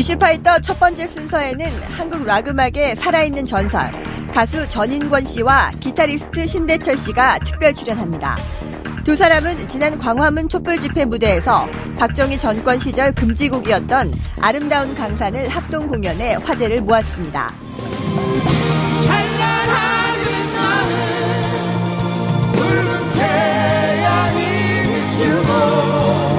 이슈파이터 첫 번째 순서에는 한국 락 음악의 살아있는 전설, 가수 전인권 씨와 기타리스트 신대철 씨가 특별 출연합니다. 두 사람은 지난 광화문 촛불 집회 무대에서 박정희 정권 시절 금지곡이었던 아름다운 강산을 합동 공연에 화제를 모았습니다. 찬란하게 빛나는 붉은 태양이 비추고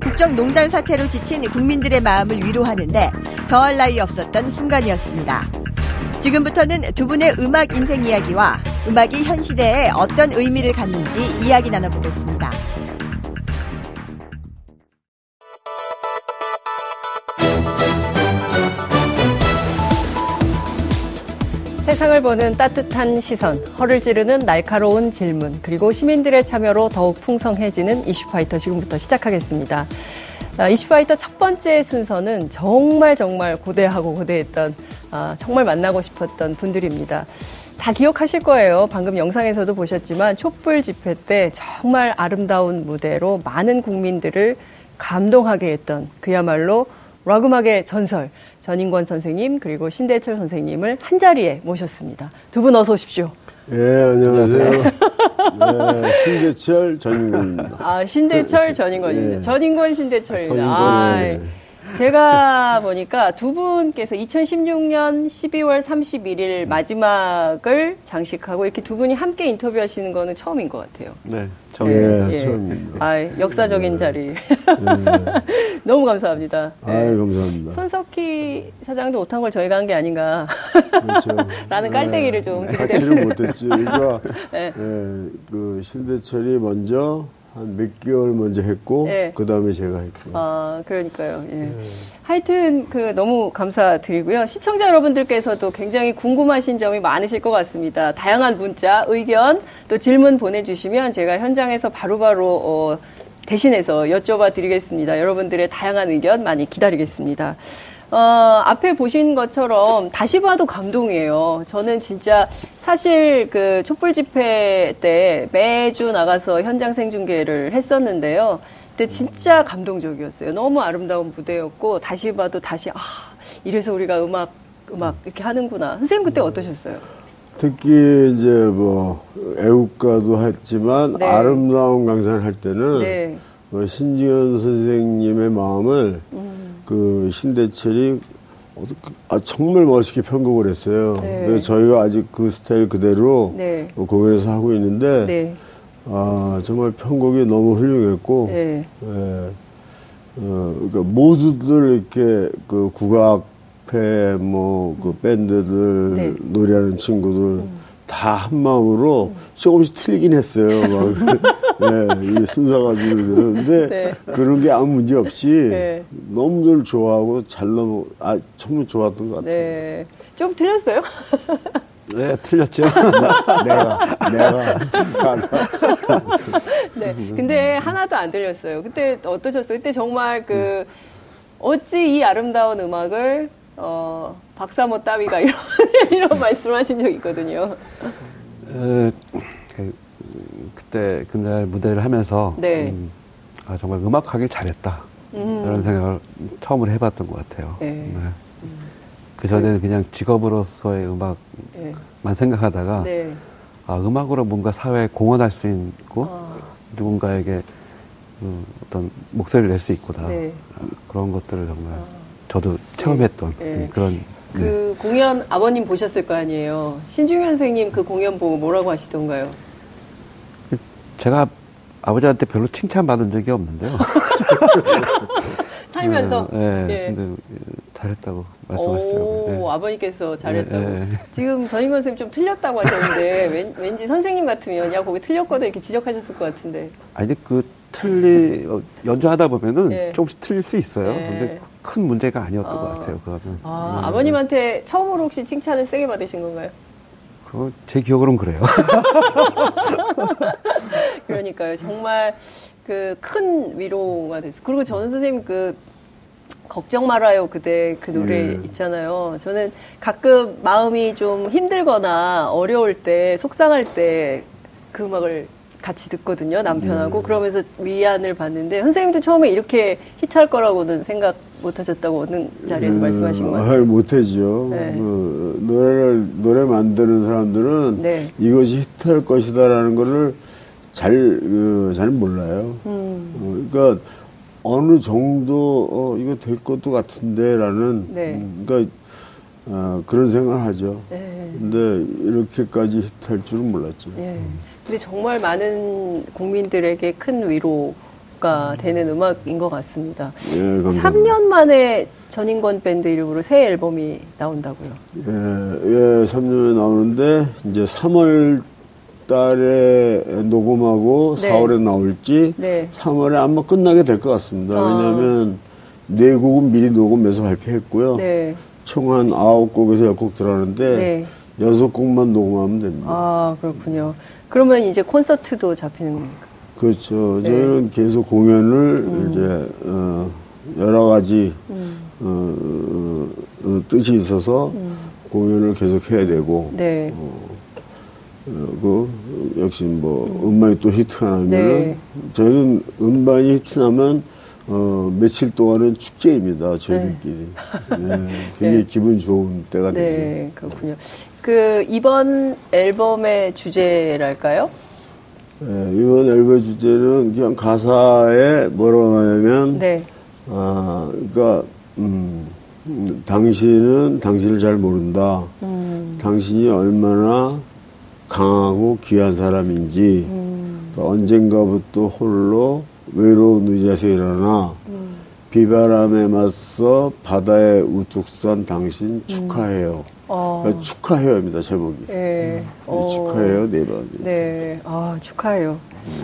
국정농단 사태로 지친 국민들의 마음을 위로하는데 더할 나위 없었던 순간이었습니다. 지금부터는 두 분의 음악 인생 이야기와 음악이 현 시대에 어떤 의미를 갖는지 이야기 나눠보겠습니다. 세상을 보는 따뜻한 시선, 허를 찌르는 날카로운 질문, 그리고 시민들의 참여로 더욱 풍성해지는 이슈파이터 지금부터 시작하겠습니다. 아, 이슈파이터 첫 번째 순서는 정말 정말 고대하고 고대했던 아, 정말 만나고 싶었던 분들입니다. 다 기억하실 거예요. 방금 영상에서도 보셨지만 촛불 집회 때 정말 아름다운 무대로 많은 국민들을 감동하게 했던 그야말로 락 음악의 전설 전인권 선생님 그리고 신대철 선생님을 한 자리에 모셨습니다. 두 분 어서 오십시오. 예, 안녕하세요. 네, 신대철 전인권입니다. 아, 신대철 전인권입니다. 예. 전인권 신대철입니다. 아, 전인권, 아, 제가 보니까 두 분께서 2016년 12월 31일 마지막을 장식하고 이렇게 두 분이 함께 인터뷰하시는 거는 처음인 것 같아요. 네, 처음입니다. 예, 예. 처음입니다. 아, 역사적인 네. 자리. 네. 너무 감사합니다. 아, 네. 감사합니다. 손석희 사장도 못한 걸 저희가 한 게 아닌가. 그렇죠. 라는 깔때기를 좀. 같이를 못했죠. 그러니까 네. 네, 그 신대철이 먼저 한 몇 개월 먼저 했고 네. 그 다음에 제가 했고. 아 그러니까요. 예. 네. 하여튼 그 너무 감사드리고요. 시청자 여러분들께서도 굉장히 궁금하신 점이 많으실 것 같습니다. 다양한 문자, 의견 또 질문 보내주시면 제가 현장에서 바로바로 어, 대신해서 여쭤봐 드리겠습니다. 여러분들의 다양한 의견 많이 기다리겠습니다. 어, 앞에 보신 것처럼 다시 봐도 감동이에요. 저는 진짜 사실 그 촛불 집회 때 매주 나가서 현장 생중계를 했었는데요. 근데 진짜 감동적이었어요. 너무 아름다운 무대였고 다시 봐도 다시 아 이래서 우리가 음악 음악 이렇게 하는구나. 선생님 그때 어떠셨어요? 특히 이제 뭐 애국가도 했지만 네. 아름다운 강산 할 때는 네. 뭐 신지현 선생님의 마음을 음. 그 신대철이 아, 정말 멋있게 편곡을 했어요. 네. 그래서 저희가 아직 그 스타일 그대로 네. 뭐 공연에서 하고 있는데 네. 아 정말 편곡이 너무 훌륭했고 네. 예. 어, 그러니까 모두들 이렇게 그 국악회 뭐그 밴드들 네. 노래하는 친구들 음. 다 한 마음으로 조금씩 틀리긴 했어요. 막, 네, 이 순서가 그러는데 네. 그런 게 아무 문제 없이 네. 너무들 좋아하고 잘 넘어 아 정말 좋았던 것 같아요. 네, 좀 틀렸어요? 네, 틀렸죠. 내가, 내가. 네, 근데 하나도 안 들렸어요. 그때 어떠셨어요? 그때 정말 그, 어찌 이 아름다운 음악을 어, 박사모 따위가 이런, 이런 말씀 하신 적 있거든요. 에, 그, 그때 그날 무대를 하면서 네. 음, 아, 정말 음악 하길 잘했다. 음. 이런 생각을 처음으로 해봤던 것 같아요. 네. 네. 음. 그 전에는 그냥 직업으로서의 음악만 네. 생각하다가 네. 아, 음악으로 뭔가 사회에 공헌할 수 있고 아. 누군가에게 음, 어떤 목소리를 낼 수 있구나. 네. 아, 그런 것들을 정말 아. 저도 체험했던 네. 네. 그런 그 네. 공연 아버님 보셨을 거 아니에요. 신중현 선생님 그 공연 보고 뭐라고 하시던가요? 제가 아버지한테 별로 칭찬받은 적이 없는데요. 살면서. 네, 네. 네. 근데 잘했다고 말씀하시더라고요. 네. 아버님께서 잘했다고. 네, 네. 지금 전인권 선생님 좀 틀렸다고 하셨는데 왠, 지 선생님 같으면 야 거기 틀렸거든 이렇게 지적하셨을 것 같은데. 아니 그 틀리 어, 연주하다 보면은 네. 조금씩 틀릴 수 있어요. 네. 근데 큰 문제가 아니었던 아. 것 같아요. 그거는. 아, 네. 아버님한테 처음으로 혹시 칭찬을 세게 받으신 건가요? 그제 기억으로는 그래요. 그러니까요. 정말 그 큰 위로가 됐어요. 그리고 저는 선생님 그 걱정 말아요 그대 그 노래 예. 있잖아요. 저는 가끔 마음이 좀 힘들거나 어려울 때 속상할 때 그 음악을 같이 듣거든요 남편하고 네. 그러면서 위안을 받는데 선생님도 처음에 이렇게 히트할 거라고는 생각 못하셨다고 어느 자리에서 음, 말씀하신 것 같아요. 못하죠. 네. 그 노래를 노래 만드는 사람들은 네. 이것이 히트할 것이다라는 거를 잘잘 그, 몰라요. 음. 어, 그러니까 어느 정도 어, 이거 될 것도 같은데라는 네. 음, 그러니까 어, 그런 생각을 하죠. 네. 근데 이렇게까지 히트할 줄은 몰랐죠. 네. 근데 정말 많은 국민들에게 큰 위로가 되는 음악인 것 같습니다. 예, 3년 만에 전인권 밴드 이름으로 새 앨범이 나온다고요. 예, 예, 3년에 나오는데 이제 3월 달에 녹음하고 네. 4월에 나올지 네. 3월에 아마 끝나게 될 것 같습니다. 아. 왜냐하면 네 곡은 미리 녹음해서 발표했고요. 네. 총한 9곡에서 10곡 들어가는데 네. 6곡만 녹음하면 됩니다. 아, 그렇군요. 그러면 이제 콘서트도 잡히는 겁니까? 그렇죠. 네. 저희는 계속 공연을 음. 이제 어, 여러 가지 음. 어, 어, 어 뜻이 있어서 음. 공연을 계속 해야 되고 네. 그 역시 뭐 음. 음반이 또 히트 나면 네. 저희는 음반이 히트나면 어, 며칠 동안은 축제입니다. 저희들끼리. 네. 네. 굉장히 네. 기분 좋은 때가 네, 되죠. 네, 그렇군요. 그 이번 앨범의 주제랄까요? 네, 이번 앨범 주제는 그냥 가사에 뭐라고 하냐면, 네. 아, 그러니까 음, 당신은 당신을 잘 모른다. 음. 당신이 얼마나 강하고 귀한 사람인지 음. 그러니까 언젠가부터 홀로 외로운 의자에서 일어나 음. 비바람에 맞서 바다에 우뚝 선 당신 축하해요. 음. 어. 그러니까 축하해요입니다 제목이. 네. 음. 축하해요 네 번. 네. 아 축하해요.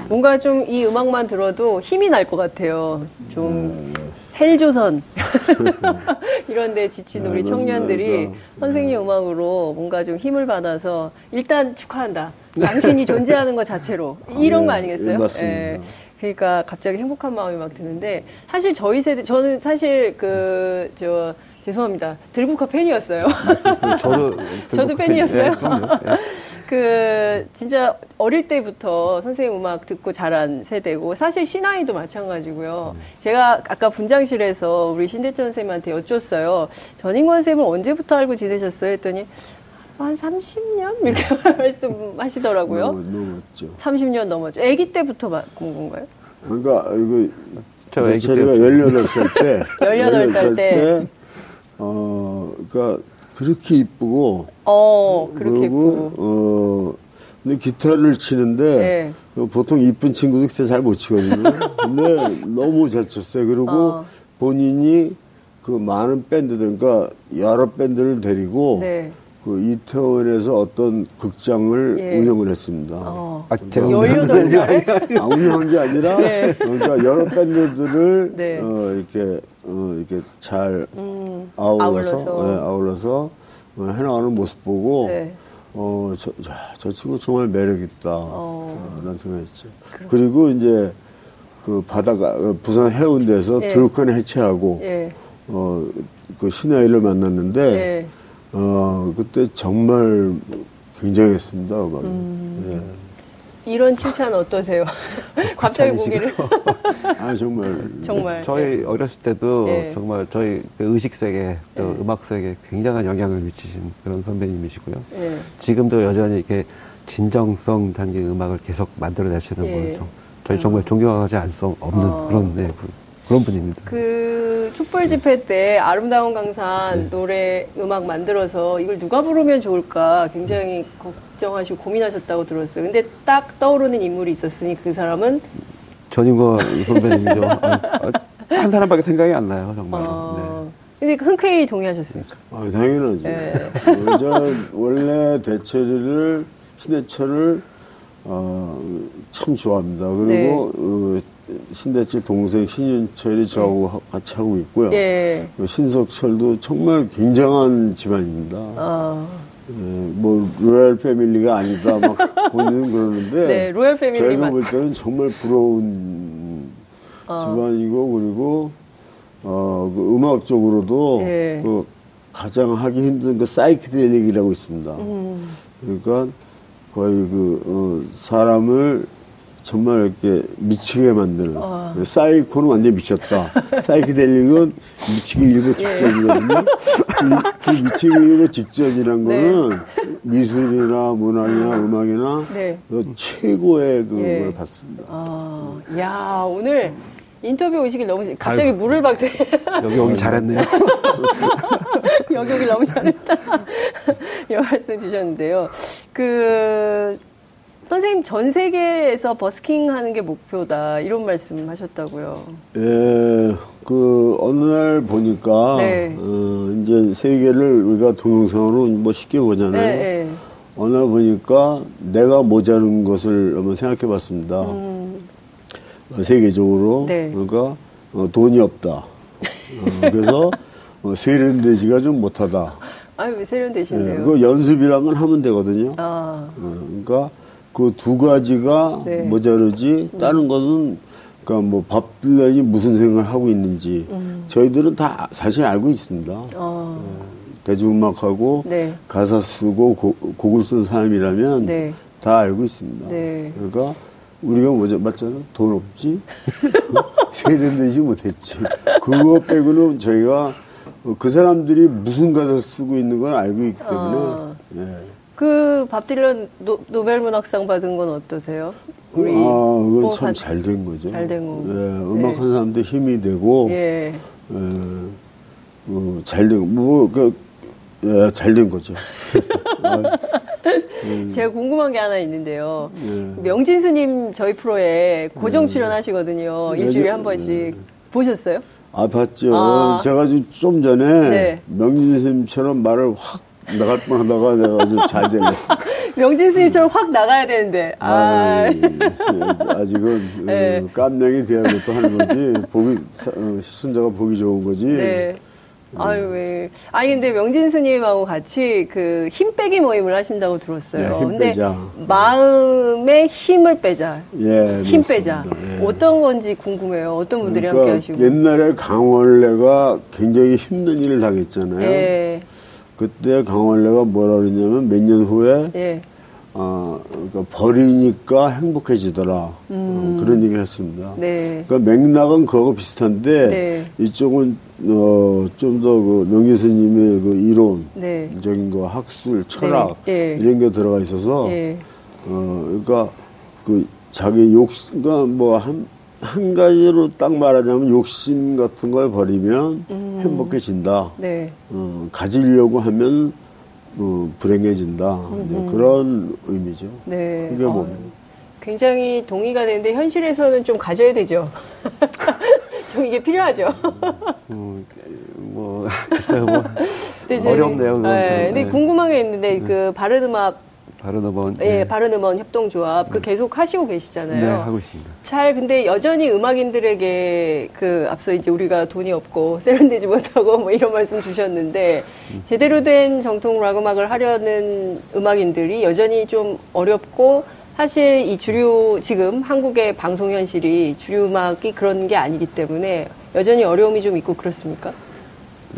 뭔가 좀 이 음악만 들어도 힘이 날 것 같아요. 좀 네. 헬조선 이런데 지친 네, 우리 청년들이 선생님 음악으로 뭔가 좀 힘을 받아서 일단 축하한다. 당신이 존재하는 것 자체로 이런 아, 거 아니겠어요? 네, 맞습니다. 예. 그러니까 갑자기 행복한 마음이 막 드는데 사실 저희 세대 저는 사실 그 저 죄송합니다. 들국화 팬이었어요. 저도 저도 팬이었어요. 네, 그 진짜 어릴 때부터 선생님 음악 듣고 자란 세대고 사실 신아이도 마찬가지고요. 음. 제가 아까 분장실에서 우리 신대천 선생님한테 여쭸어요. 전인권 선생님은 언제부터 알고 지내셨어요? 했더니 한 30년 이렇게 말씀하시더라고요. 넘 었죠. 30년 넘었죠. 아기 때부터 본 건가요? 그러니까 이거 저 아기 때가 18살 때 18살 때, 때 어, 그니까 그렇게 이쁘고. 어, 그렇게 그리고, 어, 근데 기타를 치는데 네. 그 보통 이쁜 친구도 기타 잘 못 치거든요. 근데 너무 잘 쳤어요. 그리고 어. 본인이 그 많은 밴드들, 그러니까 여러 밴드를 데리고 네. 그 이태원에서 어떤 극장을 예. 운영을 했습니다. 어. 아, 제가 운영한 게 아니라, 아, 운영한 게 아니라 네. 그러니까 여러 밴드들을 네. 어, 이렇게 어, 이렇게 잘 음, 아울러서 아울러서, 네, 아울러서 어, 해나가는 모습 보고 네. 어, 저, 야, 저 친구 정말 매력있다. 어. 어, 라는 생각했죠. 그렇 그리고 이제 그 바다가, 어, 부산 해운대에서 예. 들칸 해체하고, 예. 어, 그 신하이를 만났는데, 예. 어, 그때 정말 굉장했습니다, 음악이. 음. 예. 이런 칭찬 어떠세요? 갑자기 고개를. 아 정말. 정말. 저희 네. 어렸을 때도 네. 정말 저희 그 의식 세계 또 네. 음악 세계에 굉장한 영향을 미치신 그런 선배님이시고요. 네. 지금도 여전히 이렇게 진정성 담긴 음악을 계속 만들어내시는 예. 분을 저희 정말 음. 존경하지 않을 수 없는 어. 그런 네, 그런 분입니다. 그 촛불 집회 때 아름다운 강산 네. 노래 음악 만들어서 이걸 누가 부르면 좋을까 굉장히 걱정하시고 고민하셨다고 들었어요. 근데 딱 떠오르는 인물이 있었으니 그 사람은 전인권 선배님이죠. 아, 아, 한 사람밖에 생각이 안 나요, 정말. 어... 네. 근데 흔쾌히 동의하셨습니까? 아, 당연하죠. 네. 저 원래 대체리를 신해철을 어, 참 좋아합니다. 그리고 네. 어, 신대철 동생 신윤철이 저하고 네. 같이 하고 있고요. 예. 신석철도 정말 굉장한 집안입니다. 아. 예, 뭐 로얄 패밀리가 아니다 막 본인은 그러는데 네, 로얄 패밀리 저희가 볼 때는 정말 부러운 어. 집안이고 그리고 어, 그 음악적으로도 예. 그 가장 하기 힘든 그 사이키델릭이라고 있습니다. 음. 그러니까 거의 그 어, 사람을 정말 이렇게 미치게 만드는 어. 사이코는 완전 미쳤다. 사이키델릭은 미치기 일보 예. 직전이거든요. 예. 그 미치기 일보 직전이란 네. 거는 미술이나 문학이나 음악이나 네. 최고의 그걸 예. 봤습니다. 아, 야 오늘 인터뷰 오시길 너무 갑자기 아유, 물을 박대 여기 오기 잘했네요. 여기 오길 너무 잘했다. 이런 말씀 주셨는데요. 그 선생님 전 세계에서 버스킹 하는 게 목표다 이런 말씀 하셨다고요. 예, 그 어느 날 보니까 네. 어, 이제 세계를 우리가 동영상으로 뭐 쉽게 보잖아요. 네, 네. 어느 날 보니까 내가 모자른 것을 한번 생각해봤습니다. 음. 어, 세계적으로 네. 그러니까 어, 돈이 없다. 어, 그래서 어, 세련되지가 좀 못하다. 아유 왜 세련되신데요? 예, 그 연습이란 건 하면 되거든요. 아. 어, 그러니까 그 두 가지가 네. 모자르지 다른 거는 그러니까 뭐 밥들이 무슨 생각을 하고 있는지 음. 저희들은 다 사실 알고 있습니다. 어. 대중음악하고 네. 가사 쓰고 고, 곡을 쓴 사람이라면 네. 다 알고 있습니다. 네. 그러니까 우리가 뭐죠 맞잖아 돈 없지 세련되지 못했지 그거 빼고는 저희가 그 사람들이 무슨 가사 쓰고 있는 건 알고 있기 때문에 어. 네. 그 밥 딜런 노, 벨 문학상 받은 건 어떠세요? 우리 아, 그건 뭐참잘 된 거죠. 잘 된 거. 예, 음악 네. 하는 사람들 힘이 되고, 예. 예, 어, 잘 된, 뭐, 그, 예, 잘 된 거죠. 예. 제가 궁금한 게 하나 있는데요. 예. 명진 스님 저희 프로에 고정 예. 출연하시거든요. 일주일에 한 번씩. 보셨어요? 아, 봤죠. 아. 제가 좀 전에 네. 명진 스님처럼 말을 확 나갈 뻔 하다가 내가 아주 잘 됐네. 명진 스님처럼 확 나가야 되는데. 아. 아직은 네. 어, 깜냥이 돼야겠다 하는 거지. 보기, 어, 순자가 보기 좋은 거지. 네. 아유, 왜. 아니, 근데 명진 스님하고 같이 그 힘 빼기 모임을 하신다고 들었어요. 네, 힘 근데 빼자. 마음의 힘을 빼자. 예, 힘 빼자. 예. 어떤 건지 궁금해요. 어떤 분들이 그러니까 함께 하시고. 옛날에 강원래가 굉장히 힘든 일을 당했잖아요. 예. 그때 강원래가 뭐라 그랬냐면 몇 년 후에 예. 어, 그러니까 버리니까 행복해지더라. 음. 어, 그런 얘기를 했습니다. 네. 그러니까 맥락은 그거하고 비슷한데 네. 이쪽은 어, 좀 더그 명예스님의 그 이론적인 네. 거, 학술, 철학 네. 예. 이런 게 들어가 있어서 예. 어, 그러니까 그 자기 욕, 그러니까 뭐 한 한 가지로 딱 말하자면 욕심 같은 걸 버리면 음. 행복해진다. 네. 어, 가지려고 하면 어, 불행해진다. 그런 의미죠. 네. 그게 뭐. 어, 굉장히 동의가 되는데 현실에서는 좀 가져야 되죠. 좀 이게 필요하죠. 음, 뭐 글쎄요, 뭐 어렵네요. 네, 근데 네. 궁금한 게 있는데 네. 그 바른 음악 바른음원. 예, 네. 바른음원 협동조합 그 네. 계속 하시고 계시잖아요. 네, 하고 있습니다. 잘 근데 여전히 음악인들에게 그 앞서 이제 우리가 돈이 없고 세련되지 못하고 뭐 이런 말씀 주셨는데 음. 제대로 된 정통 락 음악을 하려는 음악인들이 여전히 좀 어렵고 사실 이 주류 지금 한국의 방송 현실이 주류 음악이 그런 게 아니기 때문에 여전히 어려움이 좀 있고 그렇습니까?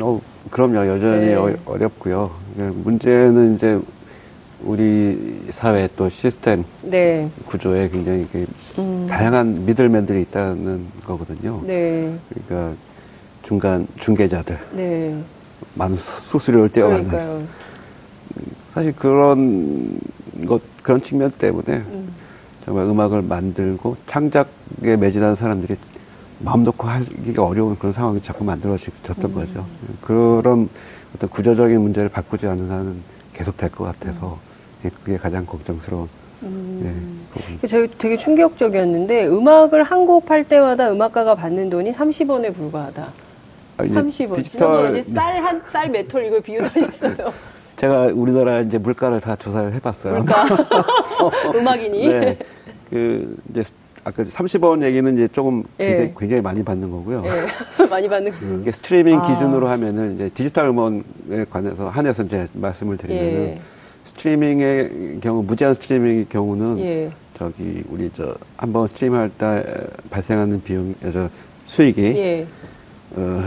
어, 그럼요. 여전히 네. 어, 어렵고요. 문제는 이제 우리 사회 또 시스템 네. 구조에 굉장히 음. 다양한 미들맨들이 있다는 거거든요. 네. 그러니까 중간 중개자들, 네. 많은 수수료를 떼어가는. 사실 그런 것 그런 측면 때문에 음. 정말 음악을 만들고 창작에 매진하는 사람들이 마음 놓고 하기가 어려운 그런 상황이 자꾸 만들어졌던 음. 거죠. 그런 어떤 구조적인 문제를 바꾸지 않는 한은 계속 될 것 같아서 예, 그게 가장 걱정스러운 음. 예, 저희 되게 충격적이었는데 음악을 한곡팔 때마다 음악가가 받는 돈이 30원에 불과하다. 아, 30원. 디지털 쌀한쌀 몇톨 이걸 비유다녔어요. 제가 우리나라 이제 물가를 다 조사를 해봤어요. 물가. 음악인이. 네. 그 이제 아까 30원 얘기는 이제 조금 예. 굉장히, 굉장히, 많이 받는 거고요. 예. 많이 받는. 음, 이게 스트리밍 아. 기준으로 하면은 이제 디지털 음원에 관해서 한해서 이제 말씀을 드리면은. 예. 스트리밍의 경우 무제한 스트리밍의 경우는 예. 저기 우리 저 한번 스트리밍할 때 발생하는 비용 저 수익이 예. 어,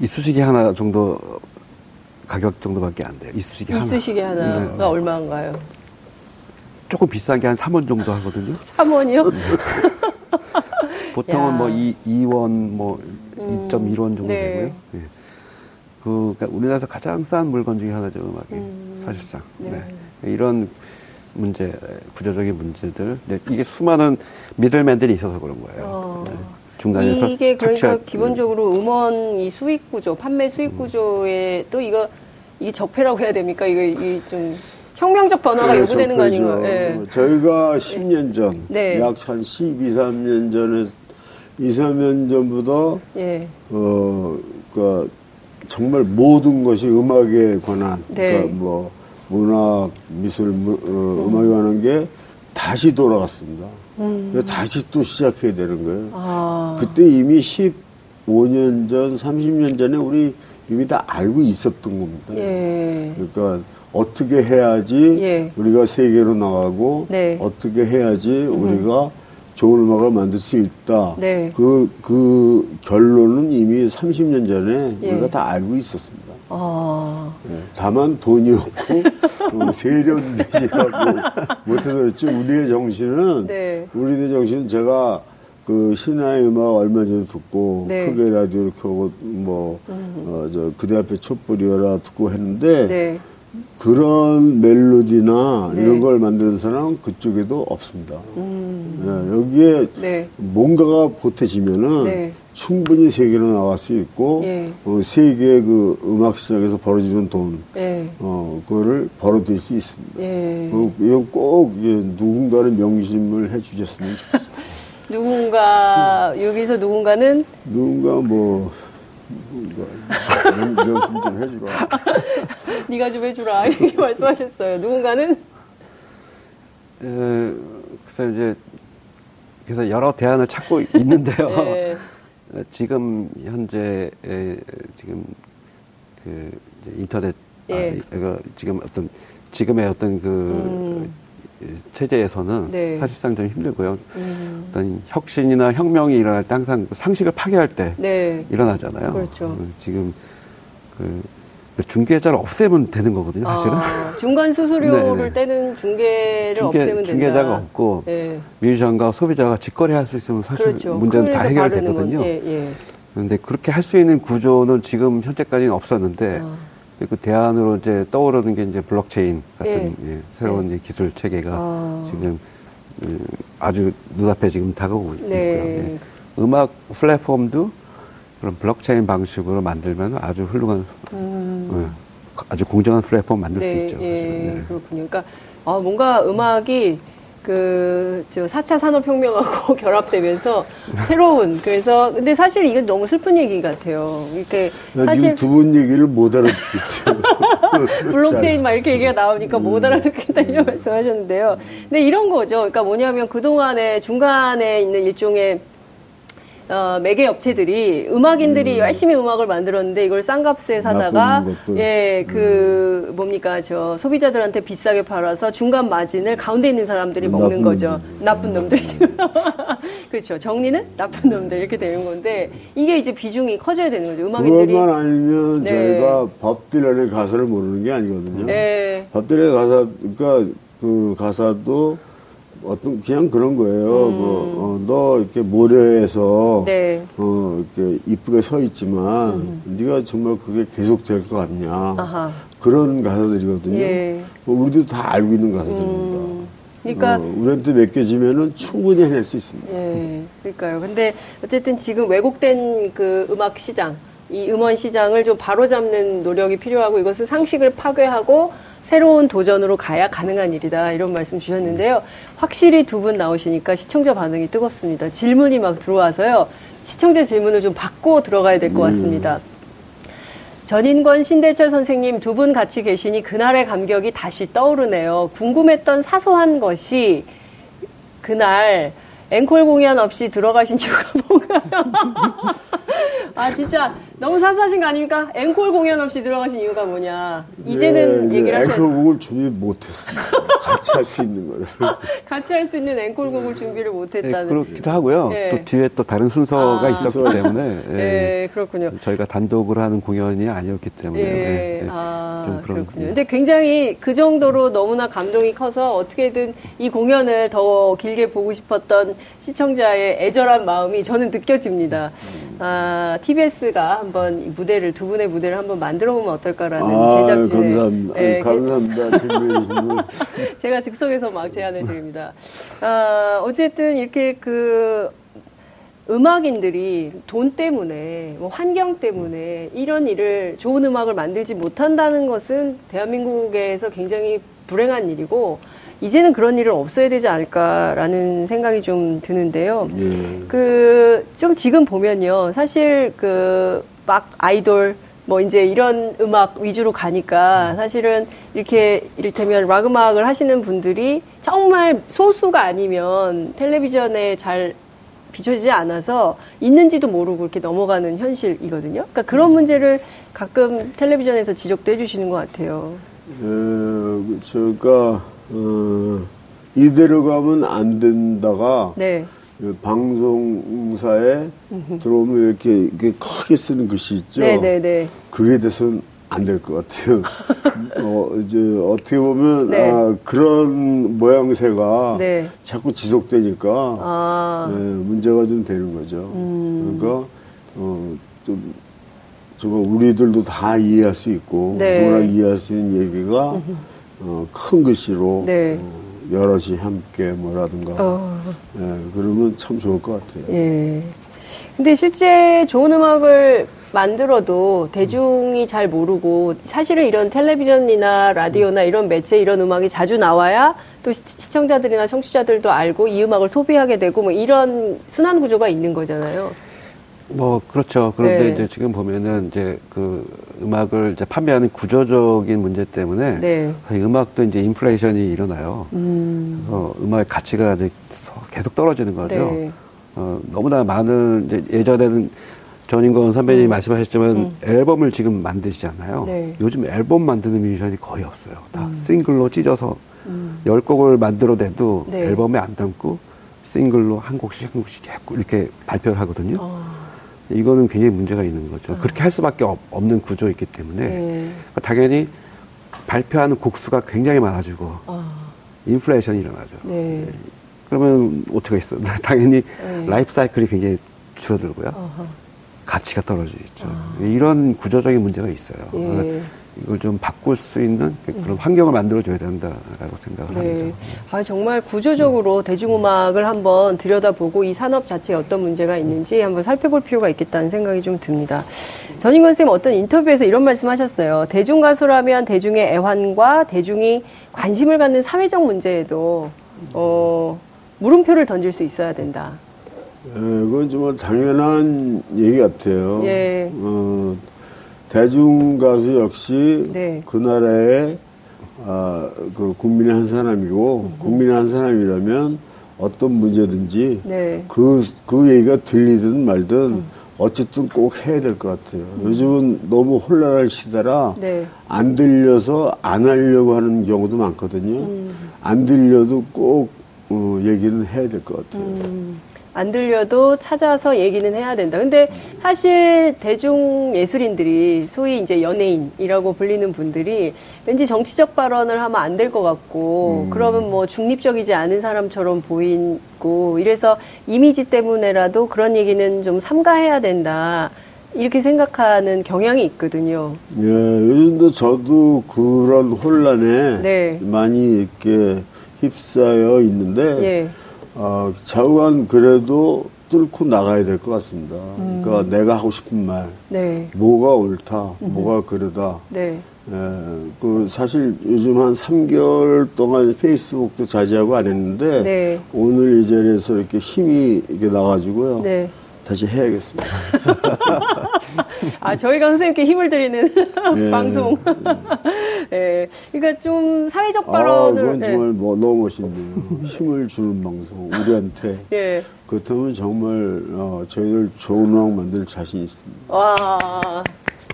이쑤시개 하나 정도 가격 정도밖에 안 돼요. 이쑤시개 하나. 이쑤시개 하나가 네. 얼마인가요? 조금 비싼 게한 3원 정도 하거든요. 3원이요? 보통은 뭐 2, 2원, 뭐 음, 2.1원 정도 네. 되고요. 네. 그, 그러니까 우리나라에서 가장 싼 물건 중에 하나죠, 음악이. 음, 사실상. 네. 네. 이런 문제, 구조적인 문제들. 네, 이게 수많은 미들맨들이 있어서 그런 거예요. 어. 네. 중간에서 이게 그러니까 착취할, 기본적으로 음원 이 수익 구조, 판매 수익 구조에 또 이거 이게 적폐라고 해야 됩니까? 이거 이좀 혁명적 변화가 네, 요구되는 거 아닌가요? 네. 저희가 10년 전, 네. 약한 12, 3년 전에 2, 3년 전부터 예. 어, 그 정말 모든 것이 음악에 관한 네. 그러니까 뭐 문학, 미술, 어, 음. 관한 게 다시 돌아갔습니다. 음. 다시 또 시작해야 되는 거예요. 아. 그때 이미 15년 전, 30년 전에 우리 이미 다 알고 있었던 겁니다. 예. 그러니까 어떻게 해야지 예. 우리가 세계로 나가고 네. 어떻게 해야지 음. 우리가 좋은 음악을 만들 수 있다. 네. 그, 그 결론은 이미 30년 전에 예. 우리가 다 알고 있었습니다. 아. 네. 다만 돈이 없고 어, 세련되지하고 못해서 그렇지 우리의 정신은 네. 우리의 정신은 제가 그 신화의 음악 얼마 전에 듣고 네. 크게 라디오를 켜고 뭐 음. 어, 저 그대 앞에 촛불이어라 듣고 했는데 네. 그런 멜로디나 네. 이런 걸 만드는 사람은 그쪽에도 없습니다. 음. 네, 여기에 네. 뭔가가 보태지면은 네. 충분히 세계로 나갈 수 있고 예. 어, 세계 그 음악 시장에서 벌어지는 돈, 예. 어 그거를 벌어들일 수 있습니다. 예. 그, 이건 꼭 누군가는 명심을 해주셨으면 좋겠습니다. 누군가 여기서 누군가는 누군가 뭐 명심 좀 해주라. 네가 좀 해주라 이렇게 말씀하셨어요. 누군가는 에, 글쎄 이제 그래서 여러 대안을 찾고 있는데요. 네. 지금 현재 지금 그 인터넷 예. 아, 지금 어떤 지금의 어떤 그 음. 체제에서는 네. 사실상 좀 힘들고요. 음. 어떤 혁신이나 혁명이 일어날 때 항상 그 상식을 파괴할 때 네. 일어나잖아요. 그렇죠. 어, 지금 그, 그 중개자를 없애면 되는 거거든요, 사실은. 아, 중간 수수료를 네, 네. 떼는 중개를 중개, 없애면 된다. 중개자가 없고 네. 뮤지션과 소비자가 직거래할 수 있으면 사실 그렇죠. 문제는 다 해결되거든요. 예, 예. 그런데 그렇게 할 수 있는 구조는 지금 현재까지는 없었는데 아. 그 대안으로 이제 떠오르는 게 이제 블록체인 같은 예. 예, 새로운 네. 기술 체계가 아. 지금 음, 아주 눈앞에 지금 다가오고 네. 있고요. 예. 음악 플랫폼도 그런 블록체인 방식으로 만들면 아주 훌륭한 음. 어, 아주 공정한 플랫폼 만들 네. 수 있죠. 예. 네. 그렇군요. 그러니까 아, 뭔가 음악이 그, 저, 4차 산업혁명하고 결합되면서 새로운, 그래서, 근데 사실 이건 너무 슬픈 얘기 같아요. 이렇게. 사실. 두 분 얘기를 못 알아듣고 있어요. 블록체인 막 이렇게 얘기가 나오니까 음. 못 알아듣겠다 이런 말씀 하셨는데요. 근데 이런 거죠. 그러니까 뭐냐면 그 동안에 중간에 있는 일종의 어, 매개 업체들이 음악인들이 음. 열심히 음악을 만들었는데 이걸 싼 값에 사다가 예, 그 음. 뭡니까 저 소비자들한테 비싸게 팔아서 중간 마진을 가운데 있는 사람들이 음, 먹는 거죠. 놈. 나쁜 놈들이. 그렇죠. 정리는 나쁜 놈들 이렇게 되는 건데 이게 이제 비중이 커져야 되는 거죠. 음악인들이 그것만 아니면 네. 저희가 법디란의 가사를 모르는 게 아니거든요. 네. 법디란의 가사 그러니까 그 가사도 어떤 그냥 그런 거예요. 음. 뭐, 어, 너 이렇게 모래에서 네. 어 이렇게 이쁘게 서 있지만 음. 네가 정말 그게 계속 될 것 같냐 아하. 그런 가사들이거든요. 예. 뭐 우리도 다 알고 있는 가사들입니다. 음. 그러니까 어, 우리한테 맡겨지면은 충분히 해낼 수 있습니다. 예. 그러니까요. 근데 어쨌든 지금 왜곡된 그 음악 시장, 이 음원 시장을 좀 바로잡는 노력이 필요하고 이것을 상식을 파괴하고 새로운 도전으로 가야 가능한 일이다 이런 말씀 주셨는데요. 확실히 두 분 나오시니까 시청자 반응이 뜨겁습니다. 질문이 막 들어와서요. 시청자 질문을 좀 받고 들어가야 될 것 같습니다. 전인권 신대철 선생님 두 분 같이 계시니 그날의 감격이 다시 떠오르네요. 궁금했던 사소한 것이 그날 앵콜 공연 없이 들어가신 이유가 뭔가요? 아 진짜 너무 사소하신 거 아닙니까? 앵콜 공연 없이 들어가신 이유가 뭐냐? 이제는 네, 얘기를 하셔야 앵콜 곡을 준비 못했습니다. 같이 할 수 있는 거를. 같이 할 수 있는 앵콜 곡을 준비를 못했다는. 네, 그렇기도 하고요. 네. 또 뒤에 또 다른 순서가 아, 있었기 때문에. 네, 네, 그렇군요. 저희가 단독으로 하는 공연이 아니었기 때문에. 네, 네, 아, 좀 그런. 그렇군요. 근데 굉장히 그 정도로 너무나 감동이 커서 어떻게든 이 공연을 더 길게 보고 싶었던 시청자의 애절한 마음이 저는 느껴집니다. 아, TBS가 한번 무대를 두 분의 무대를 한번 만들어 보면 어떨까라는 아, 제작진의 감사합니다. 네, 감사합니다. 제가 즉석에서 막 제안을 드립니다. 아, 어쨌든 이렇게 그 음악인들이 돈 때문에, 뭐 환경 때문에 이런 일을 좋은 음악을 만들지 못한다는 것은 대한민국에서 굉장히 불행한 일이고 이제는 그런 일은 없어야 되지 않을까라는 생각이 좀 드는데요. 예. 그좀 지금 보면요, 사실 그 막 아이돌 뭐 이제 이런 음악 위주로 가니까 사실은 이렇게 이를테면 락 음악을 하시는 분들이 정말 소수가 아니면 텔레비전에 잘 비춰지지 않아서 있는지도 모르고 이렇게 넘어가는 현실이거든요. 그러니까 그런 문제를 가끔 텔레비전에서 지적도 해주시는 것 같아요. 에, 그러니까 어, 이대로 가면 안 된다가 네. 그 방송사에 들어오면 이렇게, 이렇게 크게 쓰는 글씨 있죠. 네네네. 네, 네. 그에 대해서는 안 될 것 같아요. 어, 이제 어떻게 보면 네. 아, 그런 모양새가 네. 자꾸 지속되니까 아. 네, 문제가 좀 되는 거죠. 음. 그러니까 어, 좀 정말 우리들도 다 이해할 수 있고 네. 누구나 이해할 수 있는 얘기가 어, 큰 글씨로 네. 어, 여럿이 함께 뭐라든가 어. 예, 그러면 참 좋을 것 같아요. 예. 근데 실제 좋은 음악을 만들어도 대중이 잘 모르고 사실은 이런 텔레비전이나 라디오나 이런 매체 이런 음악이 자주 나와야 또 시 청자들이나 청취자들도 알고 이 음악을 소비하게 되고 뭐 이런 순환 구조가 있는 거잖아요. 뭐 그렇죠. 그런데 네. 이제 지금 보면은 이제 그 음악을 이제 판매하는 구조적인 문제 때문에 네. 음악도 이제 인플레이션이 일어나요. 음. 그래서 음악의 가치가 이제 계속 떨어지는 거죠. 네. 어, 너무나 많은 이제 예전에는 전인권 선배님이 음. 말씀하셨지만 음. 앨범을 지금 만드시잖아요. 네. 요즘 앨범 만드는 뮤지션이 거의 없어요. 다 음. 싱글로 찢어서 음. 열 곡을 만들어내도 네. 앨범에 안 담고 싱글로 한 곡씩 한 곡씩 이렇게 발표를 하거든요. 어. 이거는 굉장히 문제가 있는 거죠. 아. 그렇게 할 수밖에 없 는 구조이기 때문에 네. 그러니까 당연히 발표하는 곡수가 굉장히 많아지고 아. 인플레이션이 일어나죠. 네. 네. 그러면 어떻게 있어? 당연히 네. 라이프 사이클이 굉장히 줄어들고요. 아하. 가치가 떨어지겠죠. 아. 이런 구조적인 문제가 있어요. 예. 이걸 좀 바꿀 수 있는 그런 환경을 만들어줘야 된다라고 생각을 네. 합니다. 아, 정말 구조적으로 대중음악을 한번 들여다보고 이 산업 자체에 어떤 문제가 있는지 한번 살펴볼 필요가 있겠다는 생각이 좀 듭니다. 전인권 선생님 어떤 인터뷰에서 이런 말씀 하셨어요. 대중가수라면 대중의 애환과 대중이 관심을 갖는 사회적 문제에도, 어, 물음표를 던질 수 있어야 된다. 예, 그건 정말 당연한 얘기 같아요. 예. 어, 대중 가수 역시 네. 그 나라의 아, 그 국민의 한 사람이고 국민의 한 사람이라면 어떤 문제든지 네. 그, 그 얘기가 들리든 말든 음. 어쨌든 꼭 해야 될 것 같아요. 음. 요즘은 너무 혼란할 시대라 네. 안 들려서 안 하려고 하는 경우도 많거든요. 음. 안 들려도 꼭 어, 얘기는 해야 될 것 같아요. 음. 안 들려도 찾아서 얘기는 해야 된다. 근데 사실 대중 예술인들이 소위 이제 연예인이라고 불리는 분들이 왠지 정치적 발언을 하면 안 될 것 같고 음. 그러면 뭐 중립적이지 않은 사람처럼 보이고 이래서 이미지 때문에라도 그런 얘기는 좀 삼가해야 된다. 이렇게 생각하는 경향이 있거든요. 예, 요즘도 저도 그런 혼란에 네. 많이 이렇게 휩싸여 있는데 예. 어, 좌우간 그래도 뚫고 나가야 될 것 같습니다. 음. 그러니까 내가 하고 싶은 말, 네. 뭐가 옳다, 음. 뭐가 그러다. 네. 에, 예, 그 사실 요즘 한 3개월 동안 페이스북도 자제하고 안 했는데 네. 오늘 이 자리에서 이렇게 힘이 이렇게 나가지고요. 네. 다시 해야겠습니다. 아, 저희가 선생님께 힘을 드리는 예, 방송. 예. 그러니까 좀 사회적 아, 발언을. 아, 그건 정말 예. 뭐 너무 멋있네요. 힘을 주는 방송, 우리한테. 예. 그렇다면 정말 어, 저희들 좋은 음악 만들 자신 있습니다. 와.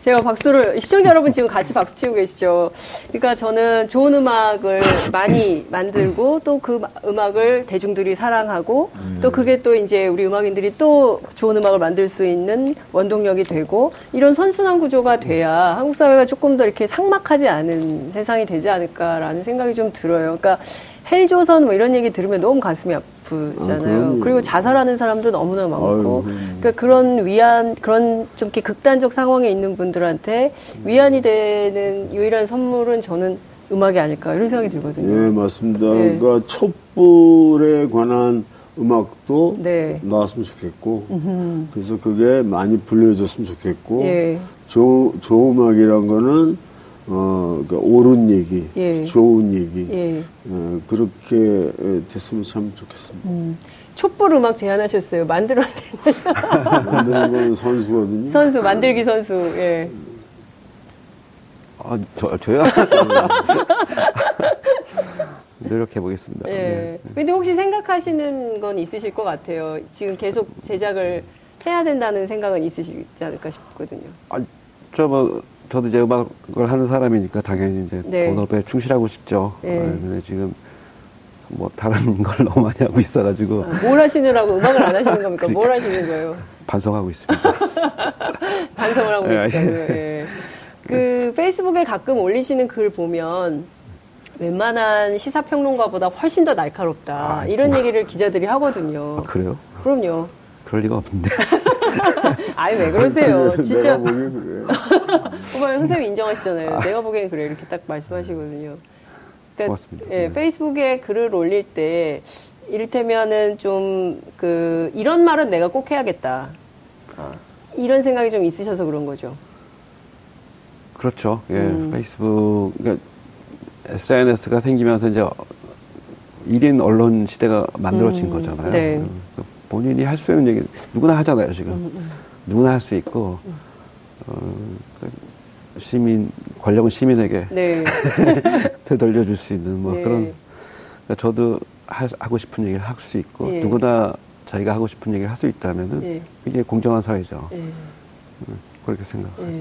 제가 박수를 시청자 여러분 지금 같이 박수 치고 계시죠. 그러니까 저는 좋은 음악을 많이 만들고 또 그 음악을 대중들이 사랑하고 음. 또 그게 또 이제 우리 음악인들이 또 좋은 음악을 만들 수 있는 원동력이 되고 이런 선순환 구조가 돼야 한국 사회가 조금 더 이렇게 상막하지 않은 세상이 되지 않을까라는 생각이 좀 들어요. 그러니까 헬조선 뭐 이런 얘기 들으면 너무 가슴이 아프잖아요. 아, 그리고 자살하는 사람도 너무나 많고, 아유, 그러니까 그런 위안, 그런 좀 이렇게 극단적 상황에 있는 분들한테 위안이 되는 유일한 선물은 저는 음악이 아닐까 이런 생각이 들거든요. 네, 맞습니다. 네. 그러니까 촛불에 관한 음악도 네. 나왔으면 좋겠고, 음흠. 그래서 그게 많이 불려졌으면 좋겠고, 예. 조, 조음악이란 거는 어, 그러니까 옳은 얘기, 예. 좋은 얘기, 예. 어, 그렇게 됐으면 참 좋겠습니다. 음. 촛불 음악 제안하셨어요. 만들어야 되는. 만드는 건 선수거든요. 선수, 만들기 선수, 예. 아, 저, 저요? 노력해 보겠습니다. 예. 네. 근데 혹시 생각하시는 건 있으실 것 같아요. 지금 계속 제작을 해야 된다는 생각은 있으시지 않을까 싶거든요. 아, 저 뭐, 저도 이제 음악을 하는 사람이니까 당연히 이제 네. 본업에 충실하고 싶죠. 네. 네. 근데 지금 뭐 다른 걸 너무 많이 하고 있어가지고. 아, 뭘 하시느라고 음악을 안 하시는 겁니까? 그러니까 뭘 하시는 거예요? 반성하고 있습니다. 반성을 하고 네, 계시다고요. 예. 그 페이스북에 가끔 올리시는 글 보면 웬만한 시사평론가보다 훨씬 더 날카롭다. 아, 이런 뭐. 얘기를 기자들이 하거든요. 아, 그래요? 그럼요. 그럴 리가 없는데. 아니, 왜 그러세요? 진짜. 내가 보기엔 그래요. 오빠 선생님 인정하시잖아요. 아. 내가 보기엔 그래. 이렇게 딱 말씀하시거든요. 그러니까, 고맙습니다. 예, 네. 페이스북에 글을 올릴 때, 이를테면은 좀, 그, 이런 말은 내가 꼭 해야겠다. 아, 이런 생각이 좀 있으셔서 그런 거죠. 그렇죠. 예, 음. 페이스북, 그러니까 SNS가 생기면서 이제 1인 언론 시대가 만들어진 음. 거잖아요. 네. 음. 본인이 할 수 있는 얘기 누구나 하잖아요 지금 음, 음. 누구나 할 수 있고 음. 어, 그 시민 권력은 시민에게 네. 되돌려줄 수 있는 뭐 네. 그런 그러니까 저도 하, 고 싶은 얘기를 할 수 있고 예. 누구나 자기가 하고 싶은 얘기를 할 수 있다면은 예. 이게 공정한 사회죠. 예. 음, 그렇게 생각하죠. 예.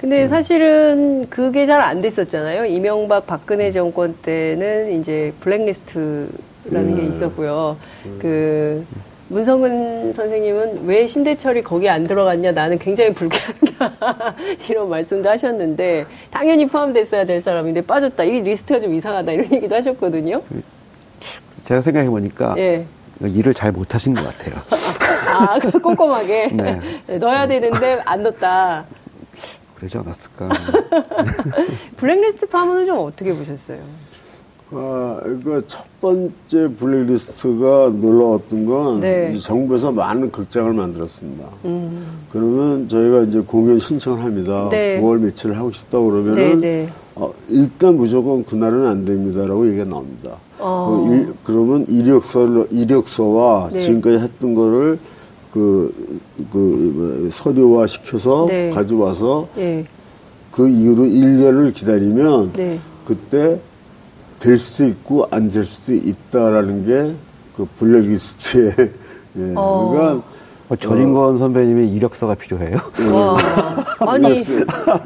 근데 음. 사실은 그게 잘 안 됐었잖아요. 이명박 박근혜 정권 때는 이제 블랙리스트라는 음. 게 있었고요. 음. 그 문성근 선생님은 왜 신대철이 거기 안 들어갔냐 나는 굉장히 불쾌하다 이런 말씀도 하셨는데 당연히 포함됐어야 될 사람인데 빠졌다 이 리스트가 좀 이상하다 이런 얘기도 하셨거든요. 제가 생각해 보니까 예. 일을 잘 못하신 것 같아요. 아 꼼꼼하게 네. 넣어야 되는데 안 넣었다. 그러지 않았을까. 블랙리스트 파문은 좀 어떻게 보셨어요? 아, 그첫 번째 블랙리스트가 놀라웠던 건 네. 정부에서 많은 극장을 만들었습니다. 음. 그러면 저희가 이제 공연 신청을 합니다. 네. 9월 며칠을 하고 싶다 그러면은 네, 네, 어, 일단 무조건 그날은 안 됩니다라고 얘기가 나옵니다. 어. 그 일, 그러면 이력서 이력서와 네. 지금까지 했던 거를 그, 그, 서류화 시켜서 네. 가져와서 네. 그 이후로 1년을 기다리면 그때 될 수도 있고 안 될 수도 있다라는 게 그 블랙리스트에 예. 어. 그러니까 어, 전인권 어, 선배님의 이력서가 필요해요. 예. 아니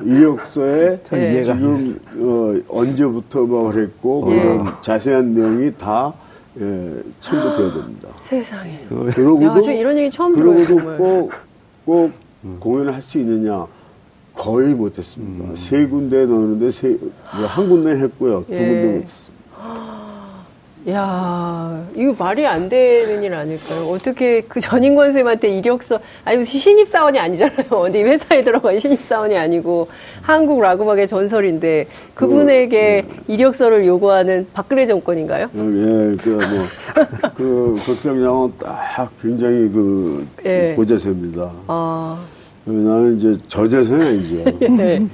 이력서에 네. 지금 어, 언제부터 뭐 했고 네. 그런 자세한 내용이 다 예, 첨부돼야 됩니다. 세상에. 그러고도 야, 이런 얘기 처음 그러고도 꼭, 꼭 음. 공연을 할 수 있느냐? 거의 못했습니다. 음. 세 군데 넣었는데 세, 뭐한 군데 했고요. 두 예. 군데 못했습니다. 야, 이거 말이 안 되는 일 아닐까요? 어떻게 그 전인권 선생님한테 이력서, 아니, 신입 사원이 아니잖아요. 어디 회사에 들어간 신입 사원이 아니고, 한국 락음악의 전설인데, 그분에게 그, 네. 이력서를 요구하는 박근혜 정권인가요? 어, 예, 그, 뭐, 그, 국장장은 딱 굉장히 그, 예. 고자세입니다. 아. 나는 이제 저재생이죠. 네.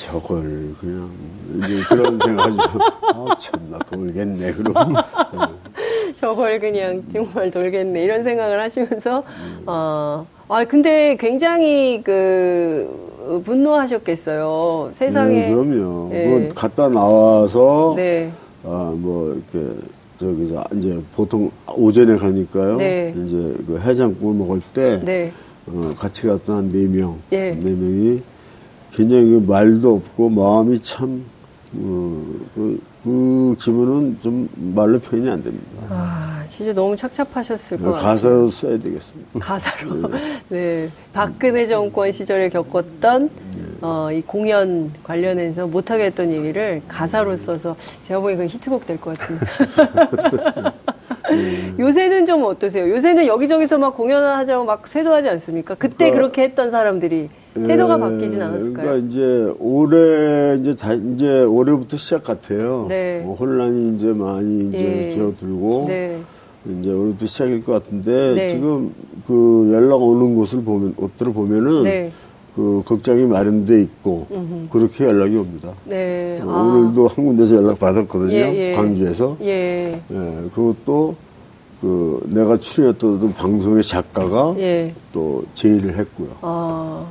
저걸 그냥 이제 그런 생각하지 아 참나 돌겠네 그럼 저걸 그냥 정말 돌겠네 이런 생각을 하시면서 어. 아 근데 굉장히 그 분노하셨겠어요. 세상에. 네, 그럼요. 네. 뭐 갔다 나와서 네. 아뭐 이렇게 저기 이제 보통 오전에 가니까요. 네. 이제 그 해장국을 먹을 때 네. 어, 같이 갔던 한 네 명, 예. 네 명이 굉장히 그 말도 없고 마음이 참 어, 그, 그 기분은 좀 말로 표현이 안 됩니다. 아, 진짜 너무 착잡하셨을 것 같아요. 가사로 써야 되겠습니다. 가사로. 네. 네. 박근혜 정권 시절에 겪었던 어, 이 공연 관련해서 못하게 했던 얘기를 가사로 써서 제가 보기엔 히트곡 될 것 같은데. 음. 요새는 좀 어떠세요? 요새는 여기저기서 막 공연을 하자고 막 쇄도하지 않습니까? 그때 그러니까, 그렇게 했던 사람들이 태도가 예, 바뀌진 않았을까요? 그러니까 이제 올해 이제 다 이제 올해부터 시작 같아요. 네. 뭐 혼란이 이제 많이 이제 예. 줄어들고 네. 이제 올해부터 시작일 것 같은데 네. 지금 그 연락 오는 곳을 보면 옷들을 보면은 네. 그 극장이 마련돼 있고 음흠. 그렇게 연락이 옵니다. 네. 어, 아. 오늘도 한 군데서 연락 받았거든요. 예, 예. 광주에서. 예. 예. 그것도 그 내가 출연했던 방송의 작가가 예. 또 제의를 했고요. 아.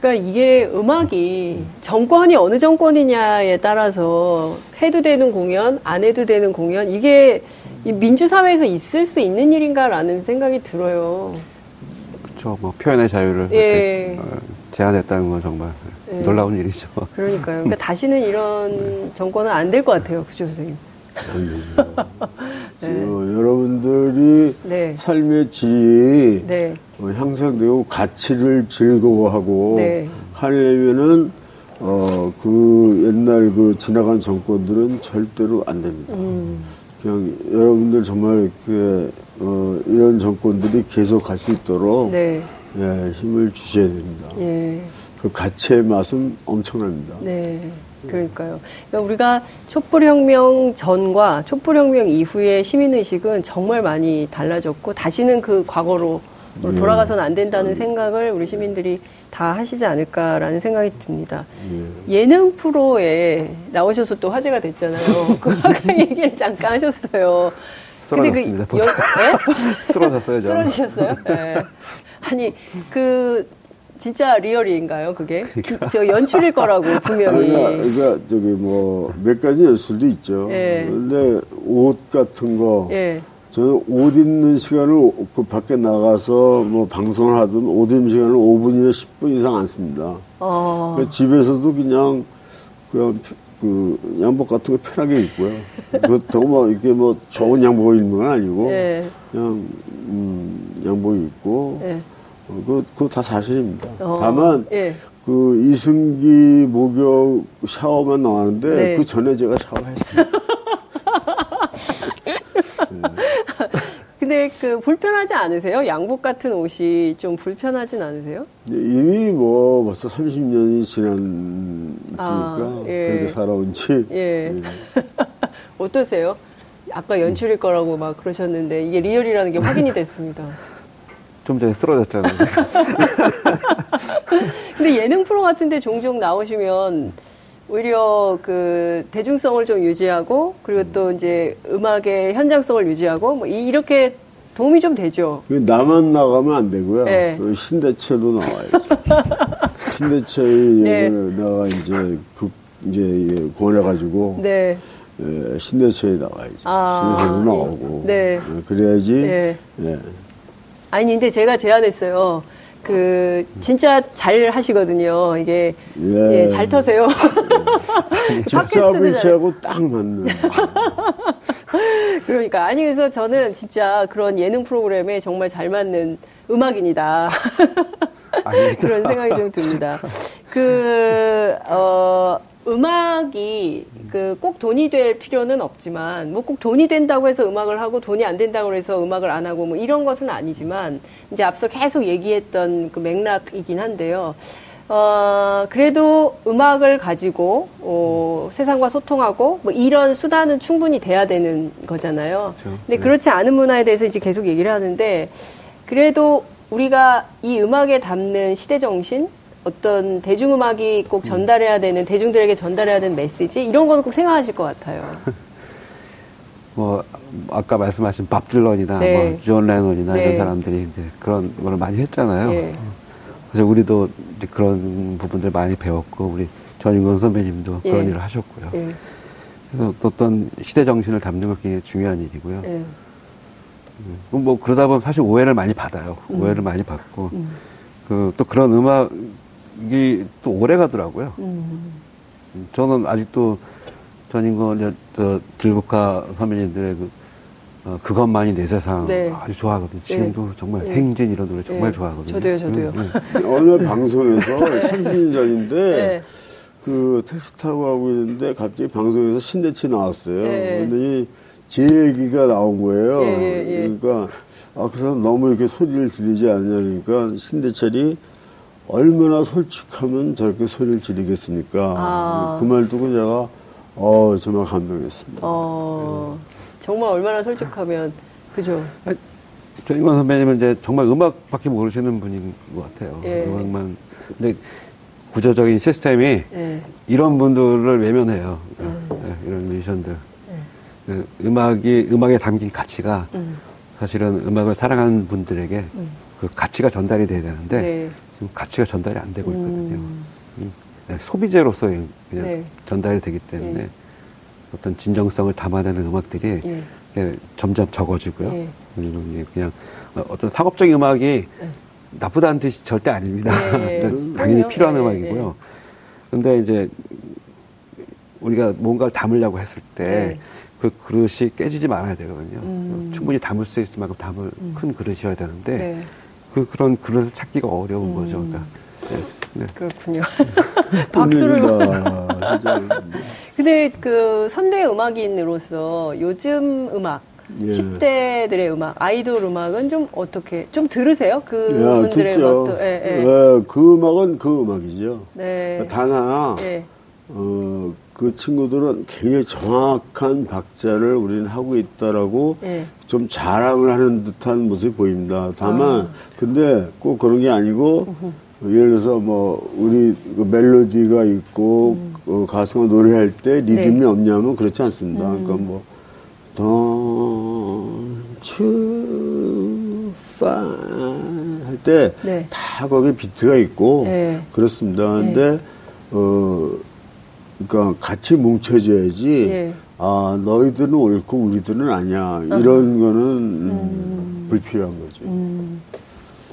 그러니까 이게 음악이 정권이 어느 정권이냐에 따라서 해도 되는 공연, 안 해도 되는 공연 이게 민주사회에서 있을 수 있는 일인가라는 생각이 들어요. 그렇죠. 뭐 표현의 자유를 예. 어, 제한했다는 건 정말 예. 놀라운 일이죠. 그러니까요. 그러니까 다시는 이런 정권은 안 될 것 같아요, 그죠, 선생님? 네. 여러분들이 네. 삶의 질이 네. 어, 향상되고 가치를 즐거워하고 네. 하려면은 어, 그 옛날 그 지나간 정권들은 절대로 안 됩니다. 음. 그냥 여러분들 정말 그, 어, 이런 정권들이 계속 갈 수 있도록 네. 예, 힘을 주셔야 됩니다. 예. 그 가치의 맛은 엄청납니다. 네. 그러니까요. 그러니까 우리가 촛불혁명 전과 촛불혁명 이후의 시민의식은 정말 많이 달라졌고 다시는 그 과거로 네. 돌아가서는 안 된다는 생각을 우리 시민들이 다 하시지 않을까라는 생각이 듭니다. 네. 예능 프로에 나오셔서 또 화제가 됐잖아요. 그 아까 얘기를 잠깐 하셨어요. 쓰러졌습니다. 그 여, 네? 쓰러졌어요, 저는. 쓰러지셨어요? 네. 아니, 그 진짜 리얼인가요, 그게? 그러니까. 저 연출일 거라고 분명히. 그러니까, 그러니까 저기 뭐 몇 가지 연출도 있죠. 예. 근데 옷 같은 거. 예. 저는 옷 입는 시간을 그 밖에 나가서 뭐 방송을 하든 옷 입는 시간을 5분이나 10분 이상 안 씁니다. 어. 그러니까 집에서도 그냥 그냥 그 양복 같은 거 편하게 입고요. 그것도 뭐 이게 뭐 좋은 양복을 입는 건 아니고 예. 그냥 음, 양복 입고. 예. 어, 그, 그거 다 사실입니다. 어, 다만, 예. 그 이승기 목욕 샤워만 나왔는데, 네. 그 전에 제가 샤워했습니다. 근데 그 불편하지 않으세요? 양복 같은 옷이 좀 불편하진 않으세요? 이미 뭐 벌써 30년이 지났으니까 아, 예. 그렇게 살아온 지. 예. 예. 어떠세요? 아까 연출일 거라고 막 그러셨는데 이게 real이라는 게 확인이 됐습니다. 좀 전에 쓰러졌잖아요. 근데 예능 프로 같은데 종종 나오시면 오히려 그 대중성을 좀 유지하고 그리고 또 이제 음악의 현장성을 유지하고 뭐 이렇게 도움이 좀 되죠. 나만 나가면 안 되고요. 네. 그 신대철도 나와야죠. 신대철이 네. 내가 이제 그 이제 권해가지고 네. 예, 신대철이 나와야죠. 아, 신대철도 나오고. 네. 예, 그래야지. 네. 예. 아니 근데 제가 제안했어요. 그 진짜 잘 하시거든요. 이게 예, 예 잘 터세요. 집사불치하고 딱 맞는. 그러니까 아니 그래서 저는 진짜 그런 예능 프로그램에 정말 잘 맞는 음악인이다. 그런 생각이 좀 듭니다. 그 어. 음악이 그 꼭 돈이 될 필요는 없지만 뭐 꼭 돈이 된다고 해서 음악을 하고 돈이 안 된다고 해서 음악을 안 하고 뭐 이런 것은 아니지만 이제 앞서 계속 얘기했던 그 맥락이긴 한데요. 어, 그래도 음악을 가지고, 어, 세상과 소통하고, 뭐 이런 수단은 충분히 돼야 되는 거잖아요. 그렇죠. 근데 네. 그렇지 않은 문화에 대해서 이제 계속 얘기를 하는데, 그래도 우리가 이 음악에 담는 시대 정신, 어떤 대중음악이 꼭 전달해야 되는 대중들에게 전달해야 되는 메시지 이런 거는 꼭 생각하실 것 같아요. 뭐 아까 말씀하신 밥 딜런이나 네. 뭐존 레논이나 네. 이런 사람들이 이제 그런 거를 많이 했잖아요. 네. 그래서 우리도 그런 부분들 많이 배웠고 우리 전인권 선배님도 예. 그런 일을 하셨고요. 예. 그래서 어떤 시대 정신을 담는 것 굉장히 중요한 일이고요. 예. 음, 뭐 그러다 보면 사실 오해를 많이 받아요. 음. 오해를 많이 받고 음. 그또 그런 음악 이또 오래 가더라고요. 음. 저는 아직도 전인권 저 들국화 선배님들의 그 어, 그것만이 내 세상 네. 아주 좋아하거든요. 지금도 네. 정말 네. 행진 이런 노래 정말 네. 좋아하거든요. 저도요, 저도요. 음, 음. 어느 방송에서 30년 전인데 그 택시 타고 가고 있는데 갑자기 방송에서 신대치 나왔어요. 네. 근데 제 얘기가 나온 거예요. 예, 예, 예. 그러니까 아, 그 사람 너무 이렇게 소리를 지르지 않냐 그러니까 신대철이 얼마나 솔직하면 저렇게 소리를 지르겠습니까? 아. 그말 듣고 제가 어 정말 감동했습니다. 어, 정말 얼마나 솔직하면 그죠? 조인권 선배님은 이제 정말 음악밖에 모르시는 분인 것 같아요. 예. 음악만 근데 구조적인 시스템이 예. 이런 분들을 외면해요. 음. 예, 이런 뮤지션들. 예. 그 음악이 음악에 담긴 가치가 음. 사실은 음악을 사랑하는 분들에게 음. 그 가치가 전달이 돼야 되는데 네. 지금 가치가 전달이 안 되고 있거든요. 음. 음. 네, 소비재로서 그냥 네. 전달이 되기 때문에 네. 어떤 진정성을 담아내는 음악들이 예. 점점 적어지고요. 예. 그냥 어떤 상업적인 음악이 예. 나쁘다는 뜻이 절대 아닙니다. 네. 당연히 필요한 네, 음악이고요. 네. 근데 이제 우리가 뭔가를 담으려고 했을 때 그 그릇이 깨지지 말아야 되거든요. 음. 충분히 담을 수 있을 만큼 담을 음. 큰 그릇이어야 되는데 네. 그 그런 그릇을 찾기가 어려운 음. 거죠. 그러니까 네. 네. 그렇군요. 박수를. 근데 그 선대 음악인으로서 요즘 음악 예. 10대들의 음악, 아이돌 음악은 좀 어떻게 좀 들으세요? 그분들의 음악도. 예, 예. 예, 그 음악은 그 음악이죠. 네. 단 하나 예. 어, 그 친구들은 굉장히 정확한 박자를 우리는 하고 있다라고 예. 좀 자랑을 하는 듯한 모습이 보입니다. 다만 아. 근데 꼭 그런 게 아니고 예를 들어서 뭐 우리 그 멜로디가 있고 음. 어, 가수가 노래할 때 리듬이 네. 없냐면 그렇지 않습니다. 음. 그러니까 뭐 Don't you find 할 때 다 네. 거기 비트가 있고 네. 그렇습니다. 네. 근데 어 그러니까 같이 뭉쳐져야지 네. 아 너희들은 옳고 우리들은 아니야 이런 어. 거는 음. 불필요한 거죠. 음.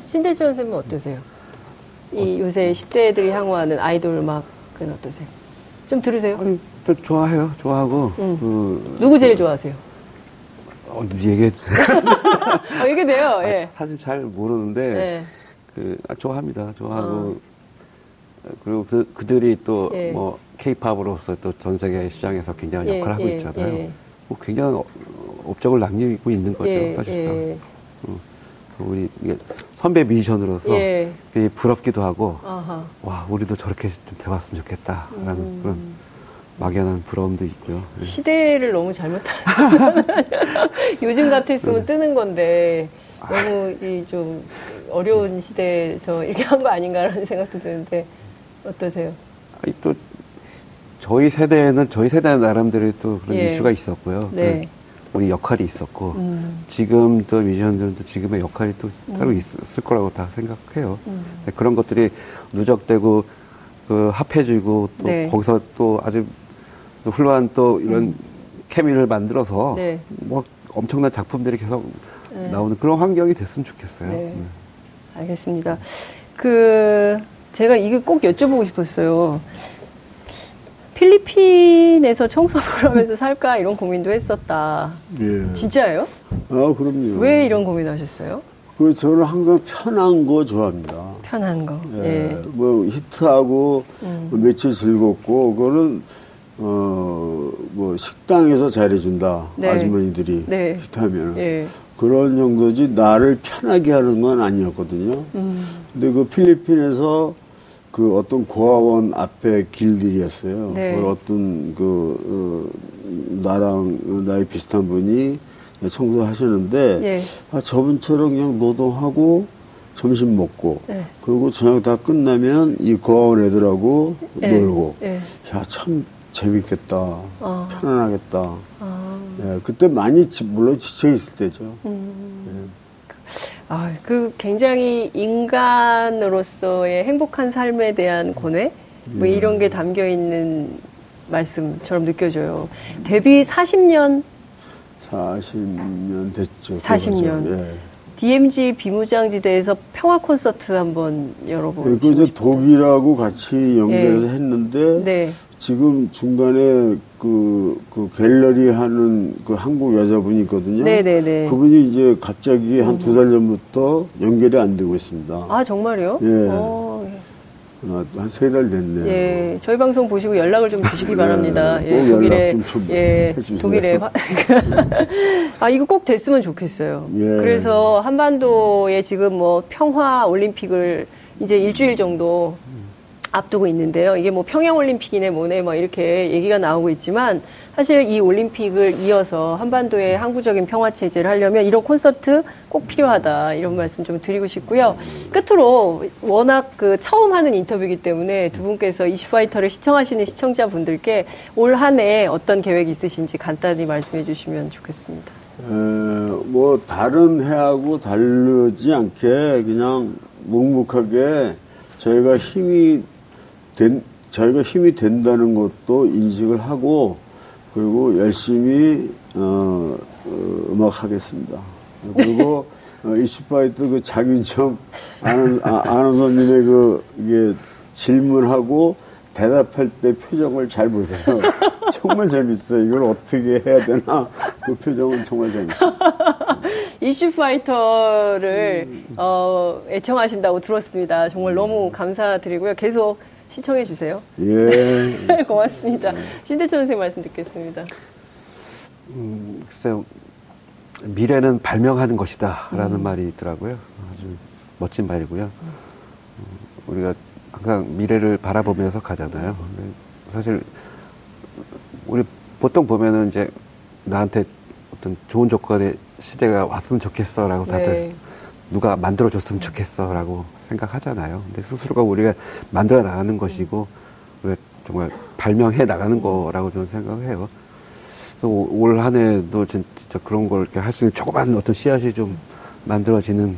신대철 선생님 어떠세요? 이 어. 요새 10대 들이 향호하는 아이돌 음악은 어떠세요? 좀 들으세요? 아니, 또 좋아해요. 좋아하고. 음. 그, 누구 제일 좋아하세요? 어, 얘기해도 돼요? 어, 얘기돼요, 아, 예. 사실 잘 모르는데, 예. 그, 아, 좋아합니다. 좋아하고. 어. 그리고 그, 그들이 또, 예. 뭐, 케이팝으로서 또 전 세계 시장에서 굉장한 예, 역할을 하고 예, 있잖아요. 예. 뭐 굉장한 업적을 남기고 있는 거죠, 예, 사실상. 어. 우리 선배 뮤지션으로서 예. 부럽기도 하고 아하. 와 우리도 저렇게 좀 돼봤으면 좋겠다라는 음. 그런 막연한 부러움도 있고요. 네. 시대를 너무 잘못한 요즘 같았으면 네. 뜨는 건데 너무 이좀 어려운 시대에서 이렇게 한 거 아닌가라는 생각도 드는데 어떠세요? 아니, 또 저희 세대에는 저희 세대 나름대로 또 그런 예. 이슈가 있었고요. 네. 우리 역할이 있었고 음. 지금 또 뮤지션들도 지금의 역할이 또 따로 음. 있을 거라고 다 생각해요. 음. 그런 것들이 누적되고 그 합해지고 또 네. 거기서 또 아주 또 훌륭한 또 이런 음. 케미를 만들어서 네. 뭐 엄청난 작품들이 계속 네. 나오는 그런 환경이 됐으면 좋겠어요. 네. 네. 알겠습니다. 그 제가 이게 꼭 여쭤보고 싶었어요. 필리핀에서 청소를 하면서 살까 이런 고민도 했었다. 예. 진짜예요? 아, 그럼요. 왜 이런 고민하셨어요? 그 저는 항상 편한 거 좋아합니다. 편한 거. 예. 예. 뭐 히트하고 음. 뭐 며칠 즐겁고 그거는 어 뭐 식당에서 잘해준다 네. 아주머니들이 네. 히트하면 예. 그런 정도지 나를 편하게 하는 건 아니었거든요. 음. 근데 그 필리핀에서 그 어떤 고아원 앞에 길들이었어요. 네. 그 어떤 그 어, 나랑 나이 비슷한 분이 청소하시는데 예. 아, 저분처럼 그냥 노동하고 점심 먹고 예. 그리고 저녁 다 끝나면 이 고아원 애들하고 예. 놀고 예. 야참 재밌겠다 아. 편안하겠다 아. 예, 그때 많이 지, 물론 지쳐 있을 때죠. 음. 예. 아, 그 굉장히 인간으로서의 행복한 삶에 대한 권외 뭐 예. 이런 게 담겨 있는 말씀처럼 느껴져요. 데뷔 40년 40년 됐죠. 40년. 예. DMZ 비무장지대에서 평화 콘서트 한번 열어보고. 그 이제 독일하고 같이 연결해서 예. 했는데 네. 지금 중간에 그, 그 갤러리 하는 그 한국 여자분이 있거든요. 네네네. 네, 네. 그분이 이제 갑자기 한 두 달 전부터 연결이 안 되고 있습니다. 아, 정말요? 예. 어, 예. 아, 한세 달 됐네요. 예, 저희 방송 보시고 연락을 좀 주시기 네, 바랍니다. 예, 독일에 예, 독일에 아 이거 꼭 됐으면 좋겠어요. 예. 그래서 한반도에 지금 뭐 평화 올림픽을 이제 일주일 정도 앞두고 있는데요. 이게 뭐 평양 올림픽이네 뭐네 뭐 이렇게 얘기가 나오고 있지만 사실 이 올림픽을 이어서 한반도의 항구적인 평화 체제를 하려면 이런 콘서트 꼭 필요하다 이런 말씀 좀 드리고 싶고요. 끝으로 워낙 그 처음 하는 인터뷰이기 때문에 두 분께서 이슈파이터를 시청하시는 시청자분들께 올 한 해 어떤 계획이 있으신지 간단히 말씀해 주시면 좋겠습니다. 에, 뭐 다른 해하고 다르지 않게 그냥 묵묵하게 저희가 힘이 된, 저희가 힘이 된다는 것도 인식을 하고 그리고 열심히 어, 어 음악 하겠습니다. 그리고 어, 이슈파이트 그 장윤정 아는 아, 아나운서님의 그 이게 질문하고 대답할 때 표정을 잘 보세요. 정말 재밌어요. 이걸 어떻게 해야 되나 그 표정은 정말 재밌어요. 이슈파이터를 음. 어, 애청하신다고 들었습니다. 정말 너무 감사드리고요. 계속 시청해 주세요. 예. 고맙습니다. 신대철 선생님 말씀 듣겠습니다. 음, 글쎄요. 미래는 발명하는 것이다. 라는 음. 말이 있더라고요. 아주 멋진 말이고요. 음, 우리가 항상 미래를 바라보면서 가잖아요. 사실, 우리 보통 보면은 이제 나한테 어떤 좋은 조건의 시대가 왔으면 좋겠어. 라고 다들 네. 누가 만들어줬으면 좋겠어. 라고 생각하잖아요. 근데 스스로가 우리가 만들어 나가는 것이고 정말 발명해 나가는 거라고 저는 생각해요. 올 한 해도 진짜 그런 걸 이렇게 할 수 있는 조그만 어떤 씨앗이 좀 만들어지는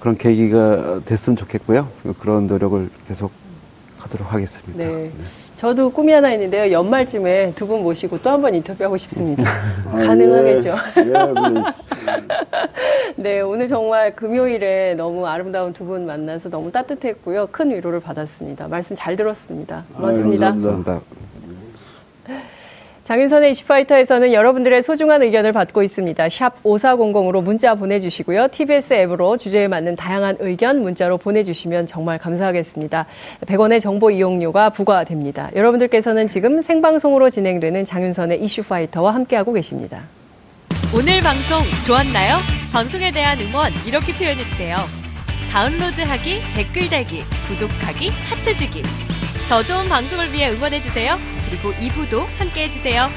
그런 계기가 됐으면 좋겠고요. 그런 노력을 계속 하도록 하겠습니다. 네. 네. 저도 꿈이 하나 있는데요. 연말쯤에 두 분 모시고 또 한 번 인터뷰하고 싶습니다. 아, 가능하겠죠? 예. 예, 네, 오늘 정말 금요일에 너무 아름다운 두 분 만나서 너무 따뜻했고요. 큰 위로를 받았습니다. 말씀 잘 들었습니다. 고맙습니다. 아유, 감사합니다. 장윤선의 이슈파이터에서는 여러분들의 소중한 의견을 받고 있습니다. 샵 5400으로 문자 보내주시고요. TBS 앱으로 주제에 맞는 다양한 의견 문자로 보내주시면 정말 감사하겠습니다. 100원의 정보 이용료가 부과됩니다. 여러분들께서는 지금 생방송으로 진행되는 장윤선의 이슈파이터와 함께하고 계십니다. 오늘 방송 좋았나요? 방송에 대한 응원 이렇게 표현해주세요. 다운로드하기, 댓글 달기, 구독하기, 하트 주기. 더 좋은 방송을 위해 응원해주세요. 그리고 2부도 함께 해주세요.